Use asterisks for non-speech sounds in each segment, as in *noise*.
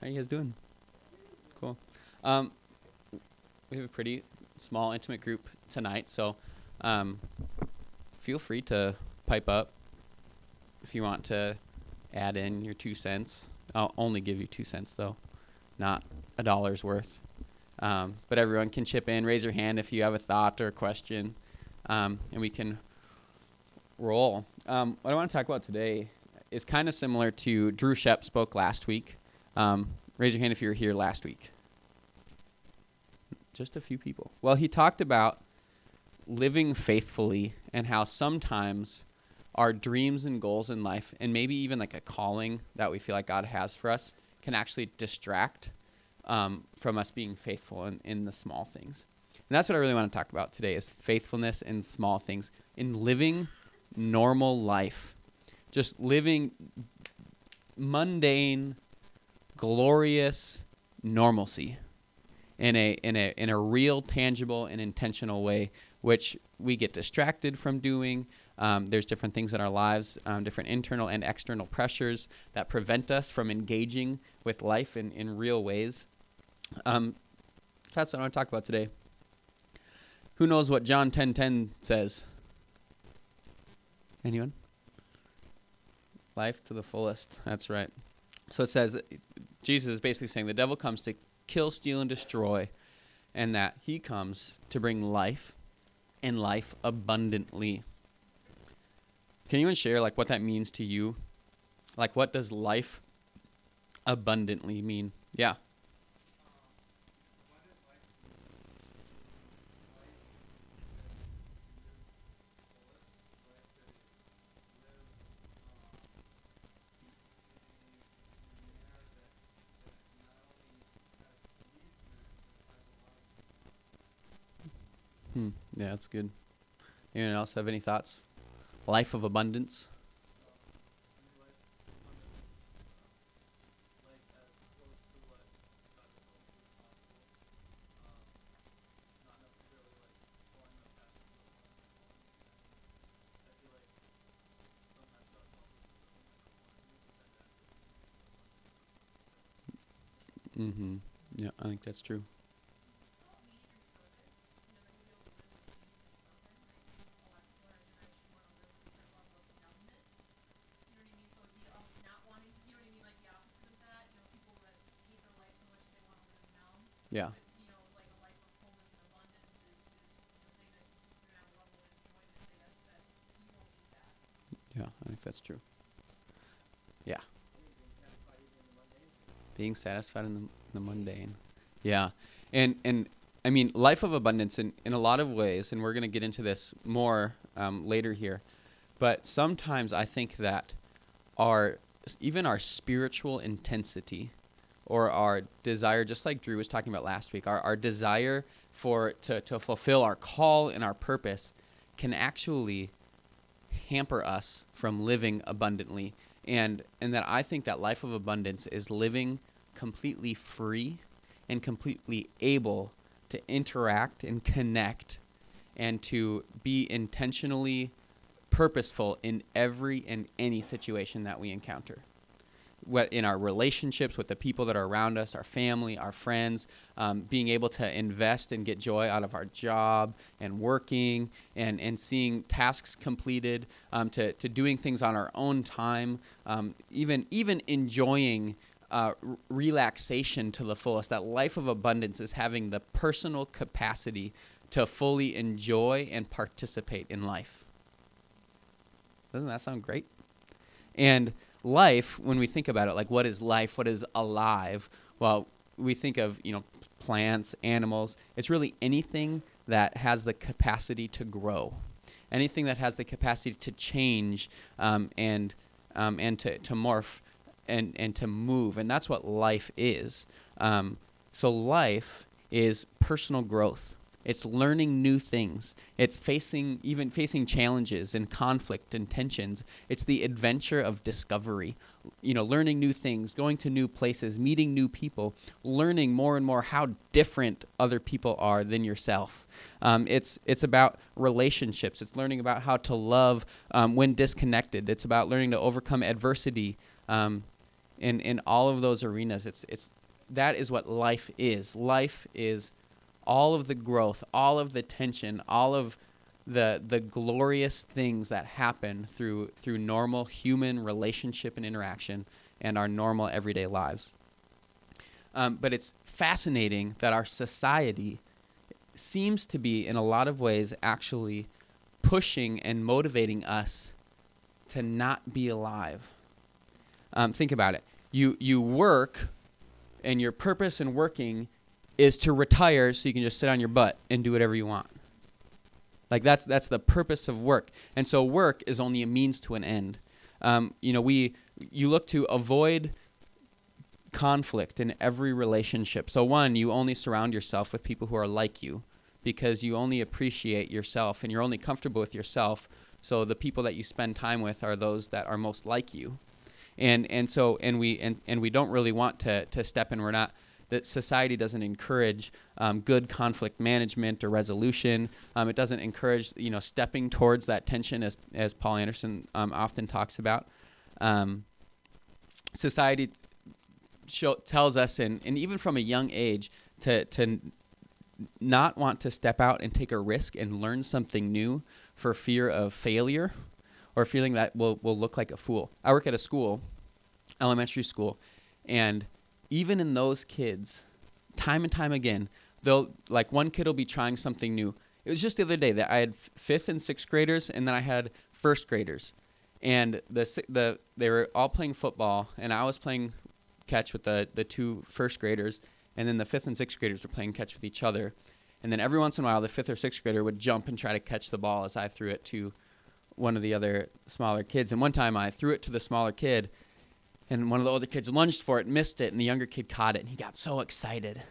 How you guys doing? Cool. Um, we have a pretty small, intimate group tonight, so um, feel free to pipe up if you want to add in your two cents. I'll only give you two cents though, not a dollar's worth. Um, but everyone can chip in. Raise your hand if you have a thought or a question, um, and we can roll. Um, what I want to talk about today is kind of similar to Drew Shep spoke last week. Um, raise your hand if you were here last week. Just a few people. Well, he talked about living faithfully and how sometimes our dreams and goals in life, and maybe even like a calling that we feel like God has for us, can actually distract um, from us being faithful in, in the small things. And that's what I really want to talk about today is faithfulness in small things, in living normal life, just living mundane, glorious normalcy in a in a in a real, tangible, and intentional way, which we get distracted from doing. Um, there's different things in our lives, um, different internal and external pressures that prevent us from engaging with life in, in real ways. Um, that's what I want to talk about today. Who knows what John 10:10 10, 10 says? Anyone? Life to the fullest. That's right. So it says Jesus is basically saying the devil comes to kill, steal, and destroy, and that he comes to bring life and life abundantly. Can you anyone share like what that means to you? Like what does life abundantly mean? Yeah. Yeah, that's good. Anyone else have any thoughts? Life of abundance. Mm-hmm. Yeah, I think that's true. That's true. Yeah. Being satisfied in the, the mundane. Yeah. And and I mean life of abundance in, in a lot of ways, and we're gonna get into this more um, later here. But sometimes I think that our even our spiritual intensity or our desire, just like Drew was talking about last week, our, our desire for to, to fulfill our call and our purpose can actually hamper us from living abundantly. And and that I think that life of abundance is living completely free and completely able to interact and connect and to be intentionally purposeful in every and any situation that we encounter in our relationships with the people that are around us, our family, our friends, um, being able to invest and get joy out of our job and working and, and seeing tasks completed, um, to, to doing things on our own time, um, even even enjoying uh, r- relaxation to the fullest. That life of abundance is having the personal capacity to fully enjoy and participate in life. Doesn't that sound great? And life, when we think about it, like what is life? What is alive? Well, we think of, you know, plants, animals. It's really anything that has the capacity to grow, anything that has the capacity to change um, and, um, and to, to morph and, and to move. And that's what life is. Um, so, life is personal growth. It's learning new things. It's facing even facing challenges and conflict and tensions. It's the adventure of discovery. You know, learning new things, going to new places, meeting new people, learning more and more how different other people are than yourself. Um, it's it's about relationships. It's learning about how to love um, when disconnected. It's about learning to overcome adversity. Um, in in all of those arenas. It's it's that is what life is. Life is all of the growth, all of the tension, all of the the glorious things that happen through through normal human relationship and interaction and our normal everyday lives. Um, but it's fascinating that our society seems to be, in a lot of ways, actually pushing and motivating us to not be alive. Um, think about it. You you work, and your purpose in working is to retire so you can just sit on your butt and do whatever you want. Like that's that's the purpose of work, and so work is only a means to an end. Um, you know, we you look to avoid conflict in every relationship. So one, you only surround yourself with people who are like you, because you only appreciate yourself and you're only comfortable with yourself. So the people that you spend time with are those that are most like you, and and so and we and, and we don't really want to to step in. We're not that society doesn't encourage um, good conflict management or resolution. Um, it doesn't encourage you know stepping towards that tension as as Paul Anderson um, often talks about. Um, society show, tells us, and, and even from a young age, to to not want to step out and take a risk and learn something new for fear of failure or feeling that we'll, we'll look like a fool. I work at a school, elementary school, and even in those kids, time and time again, they'll like one kid will be trying something new. It was just the other day that I had fifth and sixth graders, and then I had first graders, and the the they were all playing football, and I was playing catch with the the two first graders, and then the fifth and sixth graders were playing catch with each other, and then every once in a while the fifth or sixth grader would jump and try to catch the ball as I threw it to one of the other smaller kids. And one time I threw it to the smaller kid, and one of the older kids lunged for it, missed it, and the younger kid caught it, and he got so excited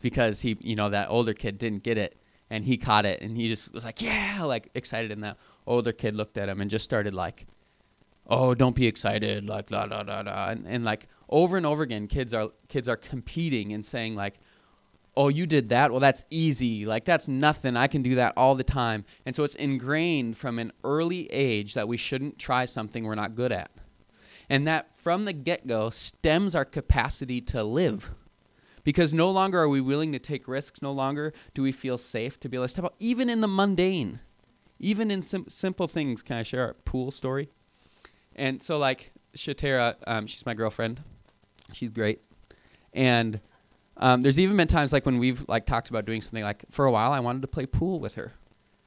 because he, you know, that older kid didn't get it, and he caught it, and he just was like, yeah, like excited, and that older kid looked at him and just started like, oh, don't be excited, like la la la la, and, and like over and over again, kids are kids are competing and saying like, oh, you did that, well, that's easy, like that's nothing, I can do that all the time, and so it's ingrained from an early age that we shouldn't try something we're not good at. And that from the get go stems our capacity to live. Because no longer are we willing to take risks, no longer do we feel safe to be able to step out, even in the mundane, even in sim- simple things. Can I share a pool story? And so, like, Shatera, um, she's my girlfriend. She's great. And um, there's even been times like when we've like talked about doing something like for a while I wanted to play pool with her,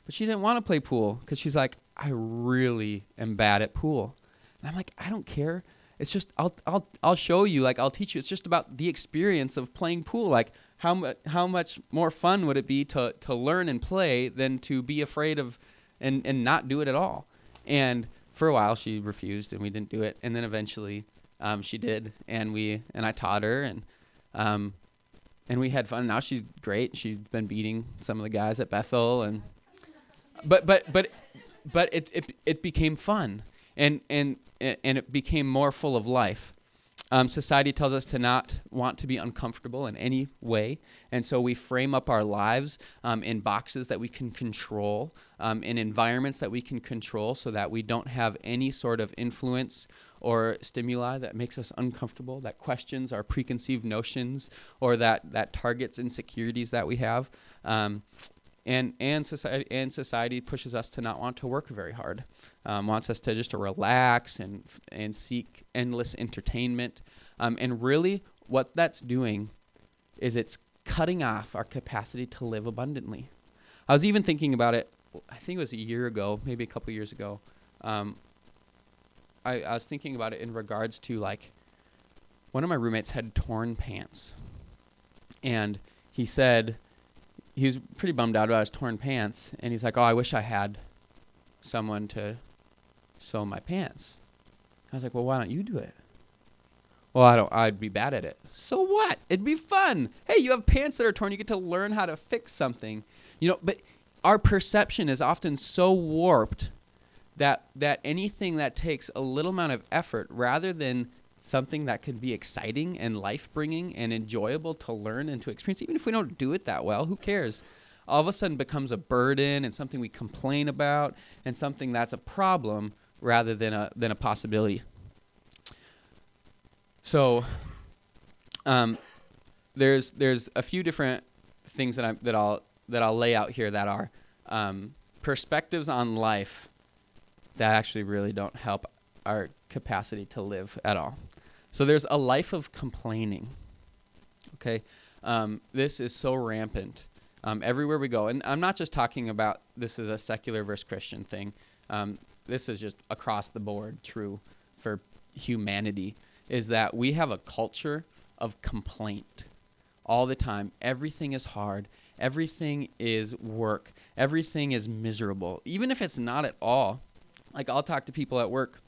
but she didn't want to play pool because she's like I really am bad at pool. And I'm like, I don't care. It's just I'll I'll I'll show you. Like I'll teach you. It's just about the experience of playing pool. Like how much how much more fun would it be to to learn and play than to be afraid of and and not do it at all. And for a while she refused and we didn't do it. And then eventually um, she did, and we and I taught her and um, and we had fun. Now she's great. She's been beating some of the guys at Bethel and but but but but it it it became fun and and and it became more full of life. Um, society tells us to not want to be uncomfortable in any way, and so we frame up our lives um, in boxes that we can control, um, in environments that we can control, so that we don't have any sort of influence or stimuli that makes us uncomfortable, that questions our preconceived notions, or that that targets insecurities that we have. And and society and society pushes us to not want to work very hard, um, wants us to just to relax and and seek endless entertainment, um, and really what that's doing is it's cutting off our capacity to live abundantly. I was even thinking about it. I think it was a year ago, maybe a couple years ago. Um, I, I was thinking about it in regards to like one of my roommates had torn pants, and he said he was pretty bummed out about his torn pants, and he's like, "Oh, I wish I had someone to sew my pants." I was like, "Well, why don't you do it?" Well, I don't. I'd be bad at it. So what? It'd be fun. Hey, you have pants that are torn. You get to learn how to fix something. You know, but our perception is often so warped that that anything that takes a little amount of effort, rather than something that could be exciting and life bringing and enjoyable to learn and to experience, even if we don't do it that well, who cares? All of a sudden becomes a burden and something we complain about and something that's a problem rather than a than a possibility. So, um, there's there's a few different things that I that I'll that I'll lay out here that are um, perspectives on life that actually really don't help our capacity to live at all. So there's a life of complaining. Okay, um, this is so rampant um, everywhere we go, and I'm not just talking about this is a secular versus Christian thing. Um, this is just across the board true for humanity. Is that we have a culture of complaint all the time. Everything is hard. Everything is work. Everything is miserable. Even if it's not at all. Like I'll talk to people at work,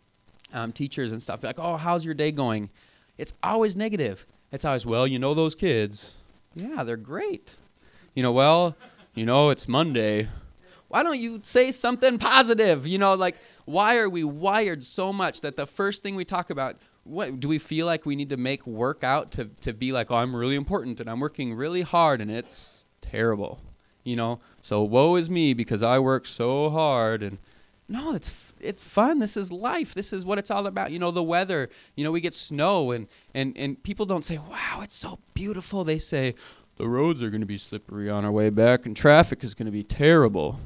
um, teachers and stuff. Like, oh, how's your day going? It's always negative. It's always, well, you know those kids. Yeah, they're great. You know, well, you know, it's Monday. Why don't you say something positive? You know, like, why are we wired so much that the first thing we talk about, what do we feel like we need to make work out to, to be like, oh, I'm really important and I'm working really hard and it's terrible, you know? So woe is me because I work so hard and no, it's it's fun. This is life. This is what it's all about. You know, the weather. You know, we get snow and and and people don't say, "Wow, it's so beautiful." They say, "The roads are going to be slippery on our way back and traffic is going to be terrible."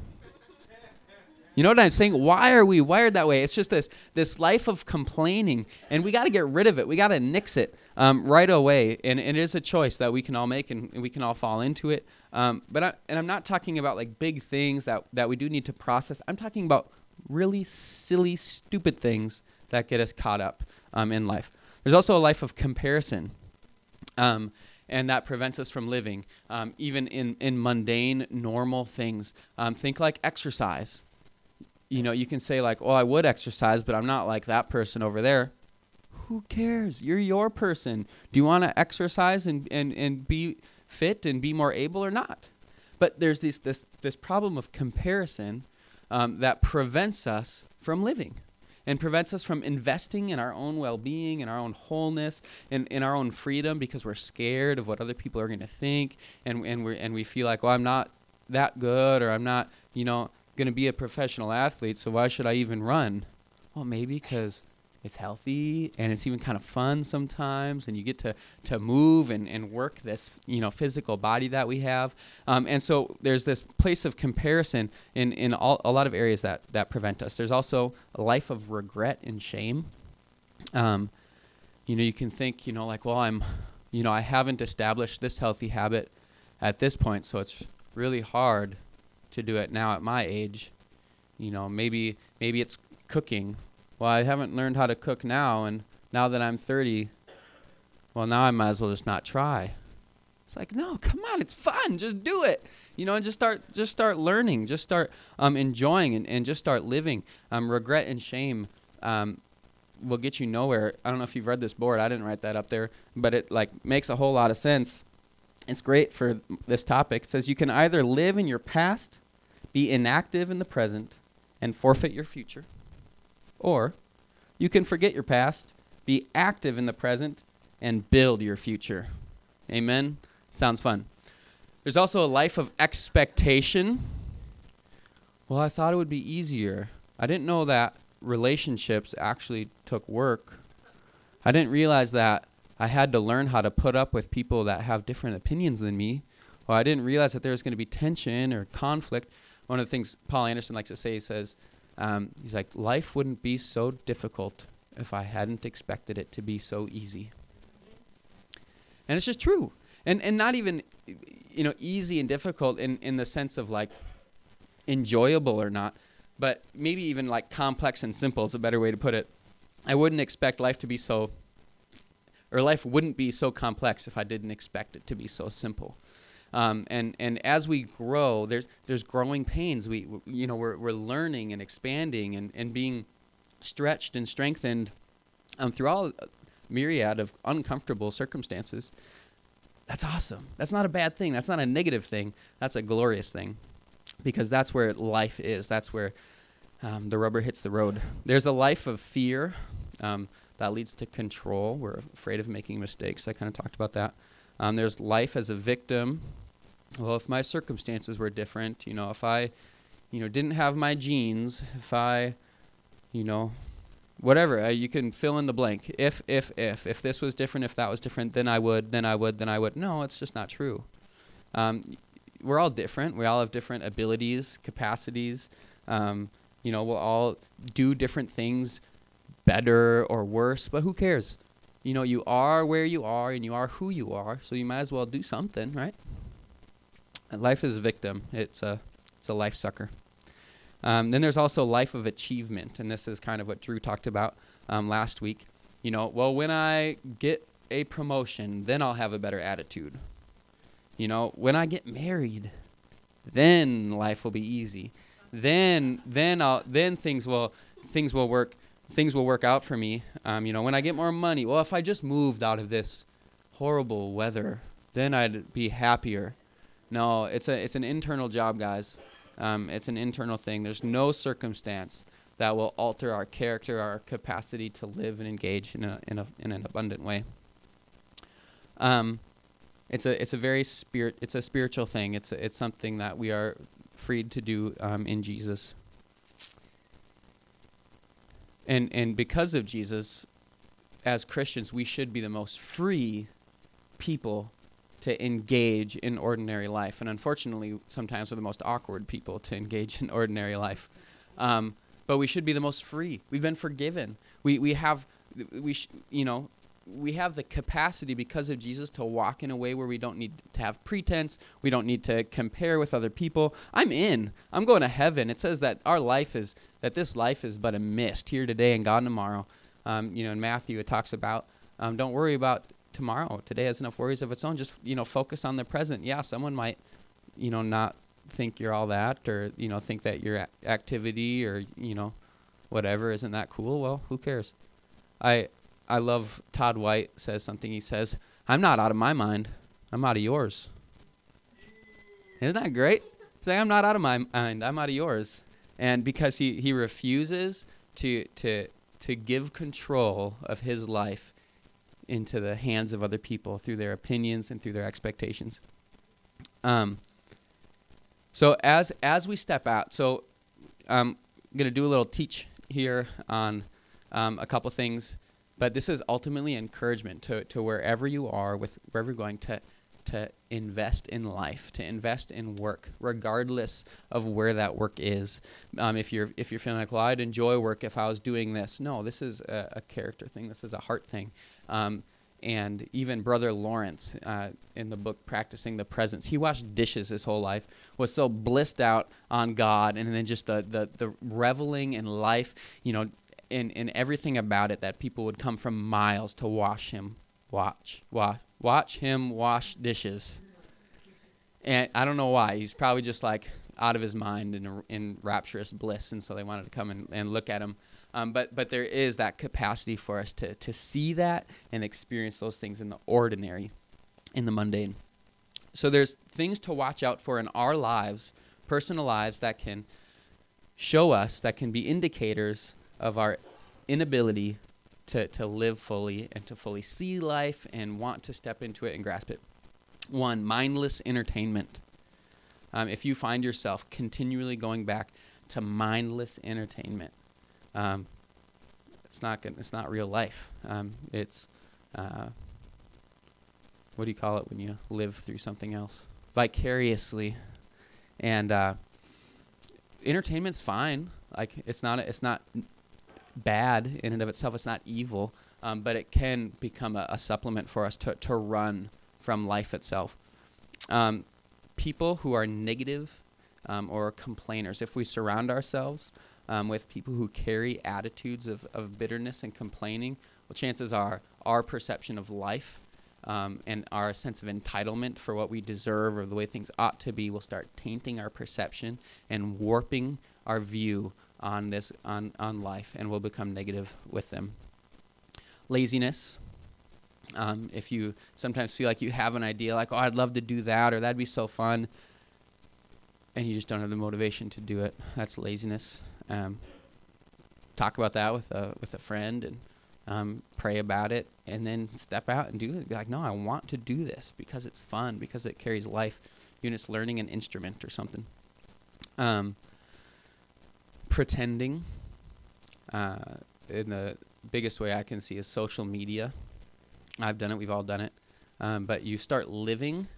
You know what I'm saying? Why are we wired that way? It's just this this life of complaining, and we got to get rid of it. We got to nix it um, right away, and, and, it is a choice that we can all make, and, and we can all fall into it. Um, but I, and I'm not talking about like big things that that we do need to process. I'm talking about really silly, stupid things that get us caught up um, in life. There's also a life of comparison. Um, and that prevents us from living, um, even in, in mundane, normal things. Um, think like exercise you know, you can say like, "Oh, I would exercise, but I'm not like that person over there." Who cares? You're your person. Do you want to exercise and, and, and be fit and be more able or not? But there's this this this problem of comparison um, that prevents us from living and prevents us from investing in our own well-being in our own wholeness and in our own freedom because we're scared of what other people are going to think and and we and we feel like well I'm not that good or I'm not you know going to be a professional athlete, so why should I even run? Well, maybe because it's healthy and it's even kind of fun sometimes and you get to, to move and, and work this you know physical body that we have um, and so there's this place of comparison in, in all, a lot of areas that, that prevent us there's also a life of regret and shame um, you know you can think you know like well i'm you know i haven't established this healthy habit at this point so it's really hard to do it now at my age. You know, maybe maybe it's cooking. Well, I haven't learned how to cook now, and now that I'm 30, well, now I might as well just not try. It's like, no, come on, it's fun. Just do it. You know, and just start just start learning. Just start um, enjoying and, and just start living. Um, regret and shame um, will get you nowhere. I don't know if you've read this board. I didn't write that up there, but it like makes a whole lot of sense. It's great for this topic. It says you can either live in your past be inactive in the present and forfeit your future. Or you can forget your past, be active in the present, and build your future. Amen? Sounds fun. There's also a life of expectation. Well, I thought it would be easier. I didn't know that relationships actually took work. I didn't realize that I had to learn how to put up with people that have different opinions than me. Well, I didn't realize that there was going to be tension or conflict one of the things Paul Anderson likes to say, he says, um, he's like, life wouldn't be so difficult if I hadn't expected it to be so easy. And it's just true. And, and not even, you know, easy and difficult in, in the sense of like enjoyable or not, but maybe even like complex and simple is a better way to put it. I wouldn't expect life to be so, or life wouldn't be so complex if I didn't expect it to be so simple. Um, and and as we grow, there's there's growing pains. We, you know we're we're learning and expanding and, and being stretched and strengthened um, through all myriad of uncomfortable circumstances. That's awesome. That's not a bad thing. That's not a negative thing. That's a glorious thing, because that's where life is. That's where um, the rubber hits the road. There's a life of fear um, that leads to control. We're afraid of making mistakes. I kind of talked about that. Um, there's life as a victim well, if my circumstances were different, you know, if I, you know, didn't have my genes, if I, you know, whatever uh, you can fill in the blank. If if if if this was different, if that was different, then I would, then I would, then I would. No, it's just not true. Um, we're all different. We all have different abilities, capacities. Um, you know, we'll all do different things better or worse, but who cares? You know, you are where you are and you are who you are, so you might as well do something, right? Life is a victim. It's a it's a life sucker. Um, then there's also life of achievement, and this is kind of what Drew talked about um, last week. You know, well, when I get a promotion, then I'll have a better attitude. You know, when I get married, then life will be easy. Then, then I'll, then things will, things will work, things will work out for me. Um, you know, when I get more money, well, if I just moved out of this horrible weather, then I'd be happier. No, it's a, it's an internal job, guys. Um, it's an internal thing. There's no circumstance that will alter our character, our capacity to live and engage in, a, in, a, in an abundant way. Um, it's a it's a very spirit it's a spiritual thing. It's a, it's something that we are freed to do um, in Jesus. And and because of Jesus, as Christians, we should be the most free people to engage in ordinary life. And unfortunately, sometimes we're the most awkward people to engage *laughs* in ordinary life. Um, but we should be the most free. We've been forgiven. We, we have, we sh- you know, we have the capacity because of Jesus to walk in a way where we don't need to have pretense. We don't need to compare with other people. I'm in. I'm going to heaven. It says that our life is, that this life is but a mist here today and gone tomorrow. Um, you know, in Matthew, it talks about um, don't worry about tomorrow. Today has enough worries of its own. Just you know, focus on the present. Yeah, someone might, you know, not think you're all that, or you know, think that your a- activity or you know, whatever isn't that cool. Well, who cares? I I love Todd White says something. He says, "I'm not out of my mind. I'm out of yours." Isn't that great? He's like, "I'm not out of my mind. I'm out of yours." And because he he refuses to to to give control of his life into the hands of other people through their opinions and through their expectations. Um, so as as we step out, so I'm gonna do a little teach here on um, a couple things, but this is ultimately encouragement to to wherever you are with wherever you're going to to invest in life, to invest in work, regardless of where that work is. Um, if you're if you're feeling like, well, I'd enjoy work if I was doing this. No, this is a, a character thing. This is a heart thing. Um, and even Brother Lawrence uh, in the book Practicing the Presence, he washed dishes his whole life, was so blissed out on God, and then just the, the, the reveling in life, you know, in, in everything about it, that people would come from miles to wash him, watch, watch, watch him wash dishes. And I don't know why. He's probably just like out of his mind in, in rapturous bliss, and so they wanted to come and, and look at him um, but but there is that capacity for us to to see that and experience those things in the ordinary, in the mundane. So there's things to watch out for in our lives, personal lives that can show us that can be indicators of our inability to, to live fully and to fully see life and want to step into it and grasp it. One, mindless entertainment. Um, if you find yourself continually going back to mindless entertainment, um, it's not good. It's not real life. Um, it's uh, what do you call it when you live through something else vicariously, and uh, entertainment's fine. Like it's not it's not bad in and of itself. It's not evil, um, but it can become a, a, supplement for us to to run from life itself. Um, people who are negative um, or complainers, if we surround ourselves um, with people who carry attitudes of, of bitterness and complaining, well, chances are our perception of life um, and our sense of entitlement for what we deserve or the way things ought to be will start tainting our perception and warping our view on this on, on life and will become negative with them. Laziness. Um, if you sometimes feel like you have an idea like, oh, I'd love to do that or that'd be so fun, and you just don't have the motivation to do it, that's laziness um, talk about that with a with a friend and um, pray about it, and then step out and do it. Be like, no, I want to do this because it's fun, because it carries life. Even it's learning an instrument or something. Pretending. Uh, in the biggest way I can see is social media. I've done it. We've all done it. Um, but you start living.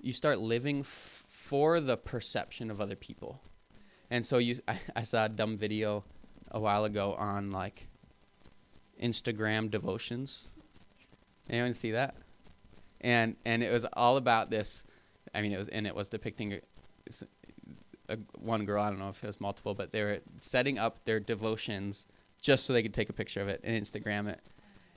You start living f- for the perception of other people, and so you. I, I saw a dumb video a while ago on like Instagram devotions. Anyone see that? And and it was all about this. I mean, it was and it was depicting a, one girl. I don't know if it was multiple, but they were setting up their devotions just so they could take a picture of it and Instagram it.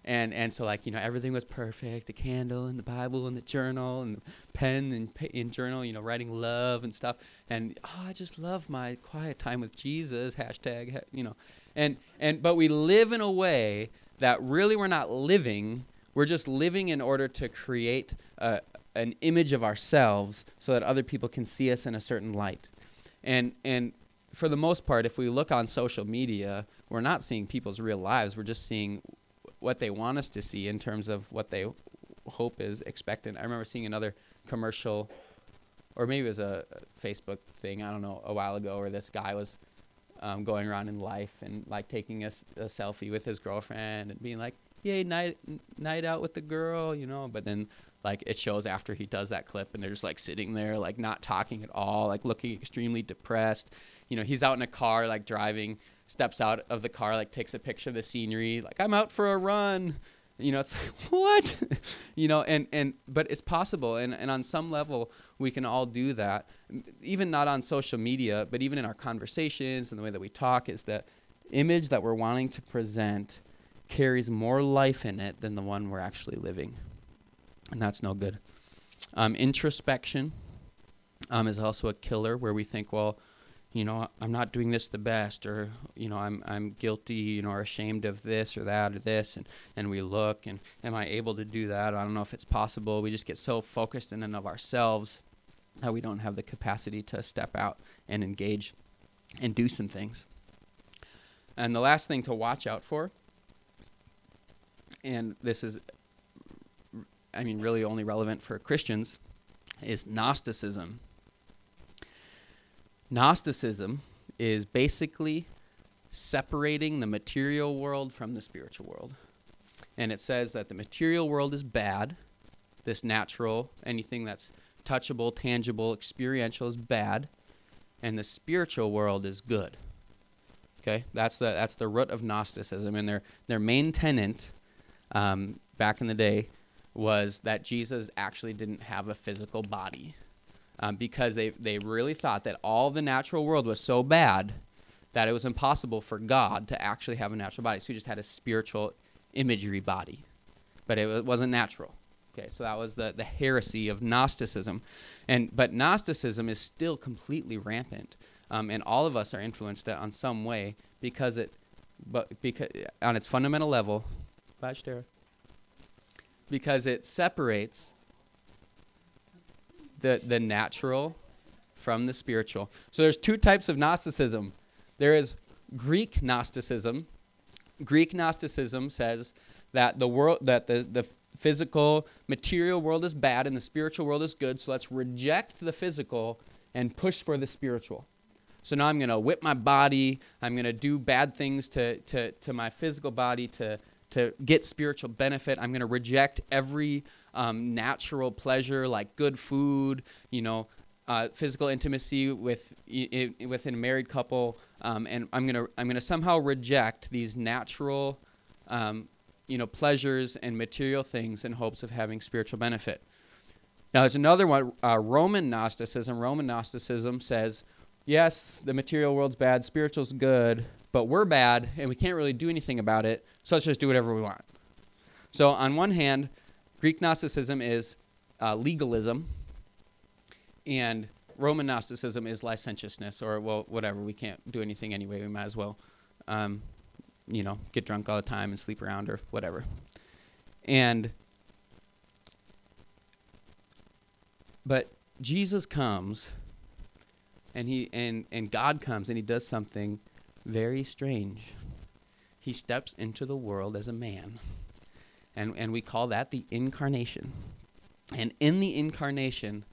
And and so like you know everything was perfect, the candle and the Bible and the journal and the pen and and journal, you know, writing love and stuff. And oh, I just love my quiet time with Jesus. Hashtag, you know, and and but we live in a way that really we're not living. We're just living in order to create a, an image of ourselves so that other people can see us in a certain light. And and for the most part, if we look on social media, we're not seeing people's real lives. We're just seeing what they want us to see in terms of what they hope is expected. I remember seeing another commercial, or maybe it was a Facebook thing. I don't know a while ago, where this guy was um, going around in life and like taking a, a selfie with his girlfriend and being like, "Yay, night night out with the girl," you know. But then like it shows after he does that clip and they're just like sitting there like not talking at all, like looking extremely depressed. You know, he's out in a car like driving steps out of the car, like takes a picture of the scenery, like I'm out for a run. You know, it's like *laughs* what? *laughs* you know, and and but it's possible, and and on some level we can all do that, even not on social media, but even in our conversations and the way that we talk, is that image that we're wanting to present carries more life in it than the one we're actually living, and that's no good. Um, introspection um, is also a killer, where we think, well you know, I'm not doing this the best, or you know, I'm I'm guilty, you know, or ashamed of this or that or this, and and we look and am I able to do that? I don't know if it's possible. We just get so focused in and of ourselves that we don't have the capacity to step out and engage and do some things. And the last thing to watch out for, and this is, I mean, really only relevant for Christians, is Gnosticism. Gnosticism is basically separating the material world from the spiritual world. And it says that the material world is bad, this natural, anything that's touchable, tangible, experiential is bad, and the spiritual world is good. Okay, that's the that's the root of Gnosticism, and their their main tenant um, back in the day was that Jesus actually didn't have a physical body um, because they, they really thought that all the natural world was so bad that it was impossible for God to actually have a natural body. So he just had a spiritual imagery body, but it, wasn't natural. Okay, so that was the, the heresy of Gnosticism. And, but Gnosticism is still completely rampant. Um, and all of us are influenced on some way because it, but because on its fundamental level, because it separates the, the natural from the spiritual. So there's two types of Gnosticism. There is Greek Gnosticism. Greek Gnosticism says that the world that the, the physical material world is bad and the spiritual world is good, so let's reject the physical and push for the spiritual. So now I'm going to whip my body. I'm going to do bad things to, to, to my physical body to, to get spiritual benefit. I'm going to reject every um, natural pleasure like good food, you know, uh, physical intimacy with I- within a married couple, um, and I'm gonna I'm gonna somehow reject these natural, um, you know, pleasures and material things in hopes of having spiritual benefit. Now, there's another one, uh, Roman Gnosticism. Roman Gnosticism says, yes, the material world's bad, spiritual's good, but we're bad, and we can't really do anything about it, so let's just do whatever we want. So, on one hand, Greek Gnosticism is uh, legalism, and Roman Gnosticism is licentiousness, or well, whatever. We can't do anything anyway. We might as well, um, you know, get drunk all the time and sleep around or whatever. And but Jesus comes, and he and and God comes, and he does something very strange. He steps into the world as a man. And, and we call that the incarnation. And in the incarnation,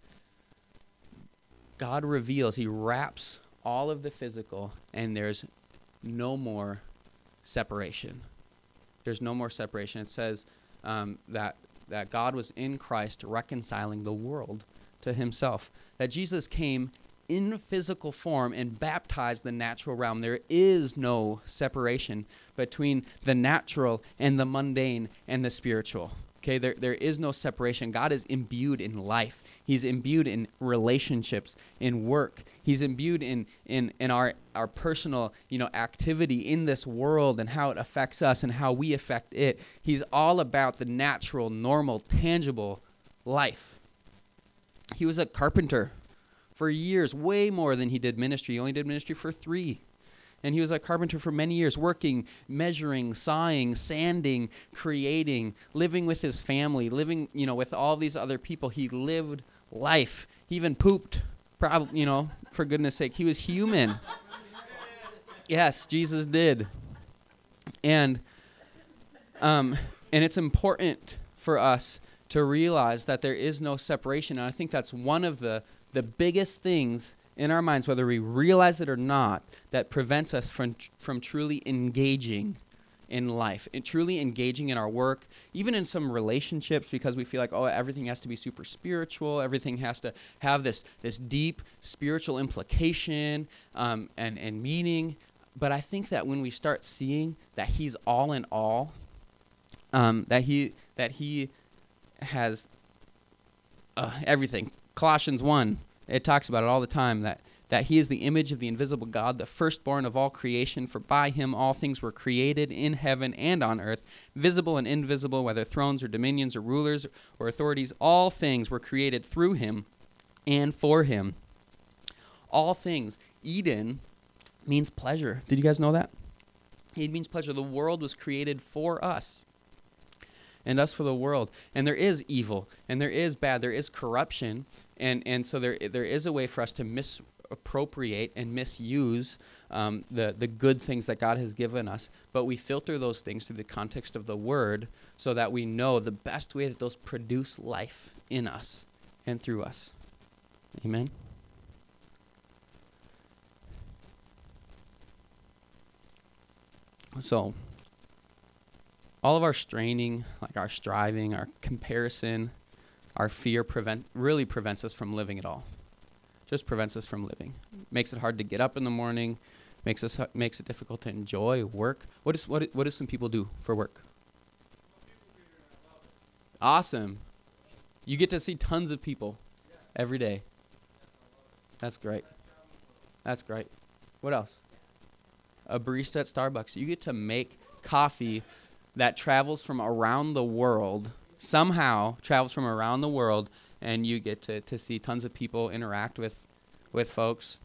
God reveals, He wraps all of the physical, and there's no more separation. There's no more separation. It says um, that that God was in Christ reconciling the world to Himself. That Jesus came in physical form and baptized the natural realm. There is no separation between the natural and the mundane and the spiritual. Okay, there, there is no separation. God is imbued in life. He's imbued in relationships, in work. He's imbued in, in, in our, our personal, you know, activity in this world and how it affects us and how we affect it. He's all about the natural, normal, tangible life. He was a carpenter for years, way more than he did ministry. He only did ministry for three. And he was a carpenter for many years, working, measuring, sawing, sanding, creating, living with his family, living, you know, with all these other people. He lived life. He even pooped, probably, you know, for goodness sake. He was human. yes, Jesus did. And um, and it's important for us to realize that there is no separation. And I think that's one of the the biggest things in our minds, whether we realize it or not, that prevents us from, from truly engaging in life, and truly engaging in our work, even in some relationships, because we feel like, oh, everything has to be super spiritual, everything has to have this, this deep spiritual implication um, and, and meaning. But I think that when we start seeing that He's all in all, um, that He that He has uh, everything. Colossians one it talks about it all the time that that he is the image of the invisible God, the firstborn of all creation, for by him all things were created in heaven and on earth, visible and invisible, whether thrones or dominions or rulers or authorities, all things were created through him and for him. All things. Eden means pleasure. Did you guys know that? It means pleasure. The world was created for us and us for the world. And there is evil, and there is bad, there is corruption, and and so there there is a way for us to misappropriate and misuse um, the the good things that God has given us. But we filter those things through the context of the Word, so that we know the best way that those produce life in us and through us. Amen. So, all of our straining, like our striving, our comparison, our fear prevent really prevents us from living at all. Just prevents us from living. Makes it hard to get up in the morning. Makes us makes it difficult to enjoy work. What is what what do some people do for work? Awesome. You get to see tons of people every day. That's great. That's great. What else? A barista at Starbucks. You get to make coffee that travels from around the world, somehow travels from around the world, and you get to, to see tons of people interact with, with folks.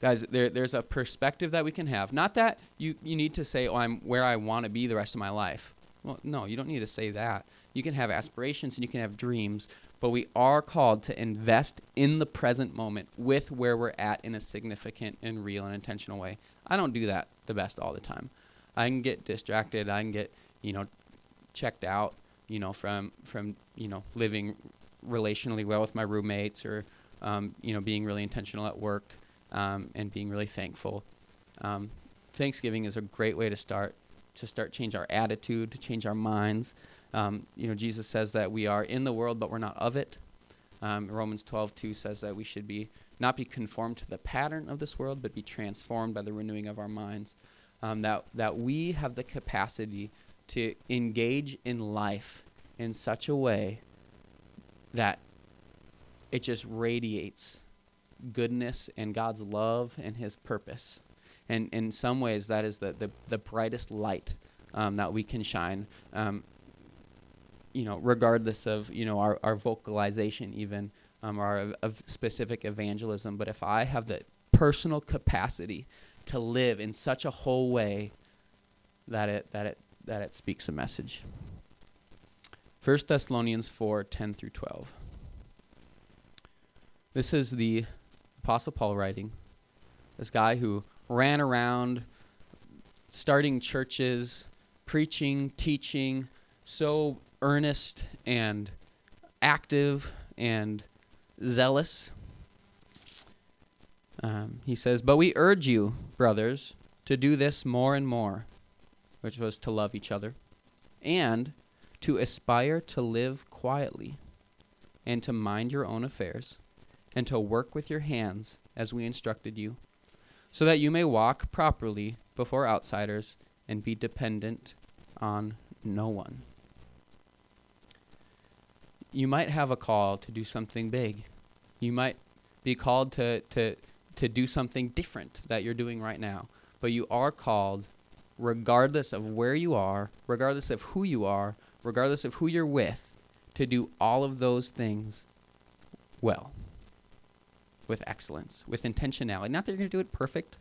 Guys, there, there's a perspective that we can have. Not that you, you need to say, oh, I'm where I want to be the rest of my life. Well, no, you don't need to say that. You can have aspirations and you can have dreams, but we are called to invest in the present moment with where we're at in a significant and real and intentional way. I don't do that the best all the time. I can get distracted. I can get you know checked out. You know from from you know living relationally well with my roommates or um, you know being really intentional at work um, and being really thankful. Um, Thanksgiving is a great way to start to start change our attitude, to change our minds. Um, you know, Jesus says that we are in the world, but we're not of it. Um, Romans 12:2 says that we should be not be conformed to the pattern of this world, but be transformed by the renewing of our minds um, that, that we have the capacity to engage in life in such a way that it just radiates goodness and God's love and His purpose. And in some ways, that is the, the, the brightest light um, that we can shine. Um, you know, regardless of you know our, our vocalization, even um, our of specific evangelism. But if I have the personal capacity to live in such a whole way that it that it that it speaks a message. 1 Thessalonians 4 10 through 12. This is the Apostle Paul writing. This guy who ran around starting churches, preaching, teaching, so earnest and active and zealous. Um, he says, But we urge you, brothers, to do this more and more, which was to love each other, and to aspire to live quietly, and to mind your own affairs, and to work with your hands as we instructed you, so that you may walk properly before outsiders and be dependent on no one. You might have a call to do something big. You might be called to, to, to do something different that you're doing right now. But you are called, regardless of where you are, regardless of who you are, regardless of who you're with, to do all of those things well, with excellence, with intentionality. Not that you're going to do it perfect,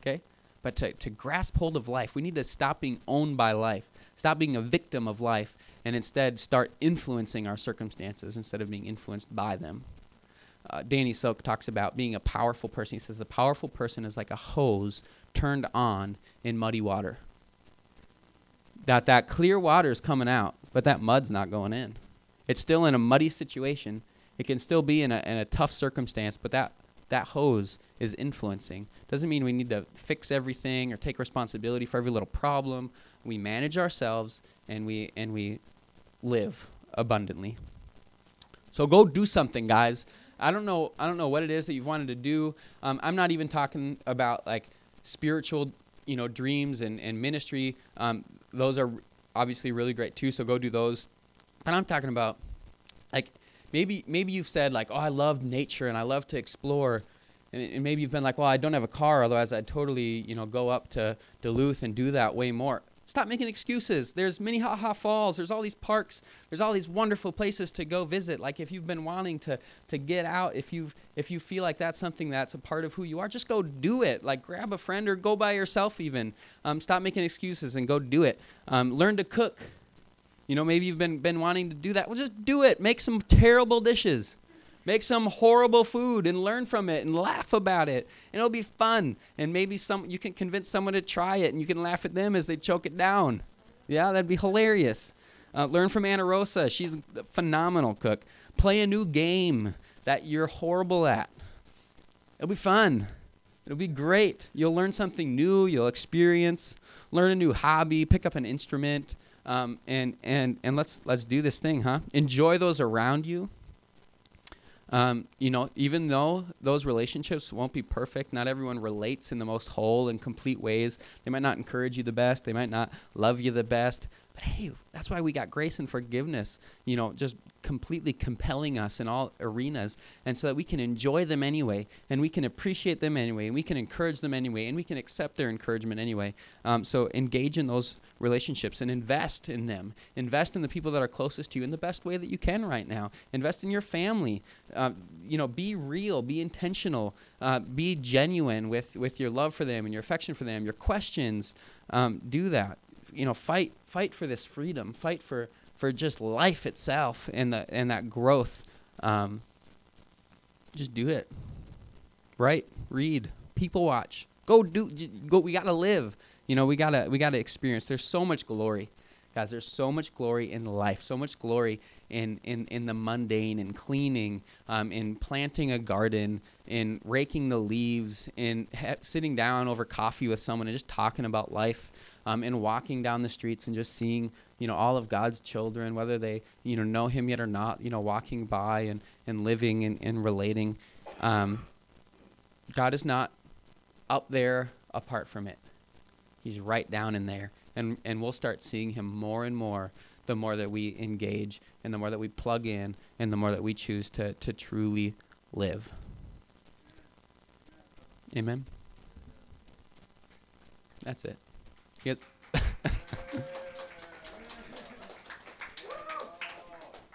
okay? But to, to grasp hold of life. We need to stop being owned by life, stop being a victim of life, and instead start influencing our circumstances instead of being influenced by them. Uh, Danny Silk talks about being a powerful person. He says, A powerful person is like a hose turned on in muddy water. That that clear water is coming out, but that mud's not going in. It's still in a muddy situation. It can still be in a, in a tough circumstance, but that, that hose is influencing. Doesn't mean we need to fix everything or take responsibility for every little problem. We manage ourselves and we, and we live abundantly. So go do something, guys. I don't know. I don't know what it is that you've wanted to do. Um, I'm not even talking about like spiritual, you know, dreams and, and ministry. Um, those are obviously really great too. So go do those. But I'm talking about like maybe maybe you've said like, oh, I love nature and I love to explore. And, and maybe you've been like, well, I don't have a car, otherwise I'd totally, you know, go up to Duluth and do that way more. Stop making excuses. There's Minnehaha Falls. There's all these parks. There's all these wonderful places to go visit. Like if you've been wanting to to get out, if you if you feel like that's something that's a part of who you are, just go do it. Like grab a friend or go by yourself. Even um, stop making excuses and go do it. Um, learn to cook. You know, maybe you've been been wanting to do that. Well, just do it. Make some terrible dishes. Make some horrible food and learn from it and laugh about it. And it'll be fun. And maybe some you can convince someone to try it and you can laugh at them as they choke it down. Yeah, that'd be hilarious. Uh, learn from Anna Rosa. She's a phenomenal cook. Play a new game that you're horrible at. It'll be fun. It'll be great. You'll learn something new. You'll experience. Learn a new hobby. Pick up an instrument. Um, and and and let's let's do this thing, huh? Enjoy those around you. Um, you know, even though those relationships won't be perfect, not everyone relates in the most whole and complete ways. They might not encourage you the best, they might not love you the best. But hey, that's why we got grace and forgiveness, you know, just completely compelling us in all arenas. And so that we can enjoy them anyway, and we can appreciate them anyway, and we can encourage them anyway, and we can accept their encouragement anyway. Um, so engage in those relationships and invest in them. Invest in the people that are closest to you in the best way that you can right now. Invest in your family. Uh, you know, be real, be intentional, uh, be genuine with, with your love for them and your affection for them, your questions. Um, do that you know, fight fight for this freedom, fight for for just life itself and the and that growth. Um, just do it. Write, read, people watch. Go do go. We gotta live. You know, we gotta we gotta experience. There's so much glory, guys. There's so much glory in life. So much glory in in in the mundane, in cleaning, um, in planting a garden, in raking the leaves, in sitting down over coffee with someone and just talking about life um, and walking down the streets and just seeing, you know, all of God's children, whether they, you know, know Him yet or not, you know, walking by and, and living and, and relating. Um, God is not up there apart from it. He's right down in there. And, and we'll start seeing Him more and more the more that we engage and the more that we plug in and the more that we choose to, to truly live. Amen. That's it. Get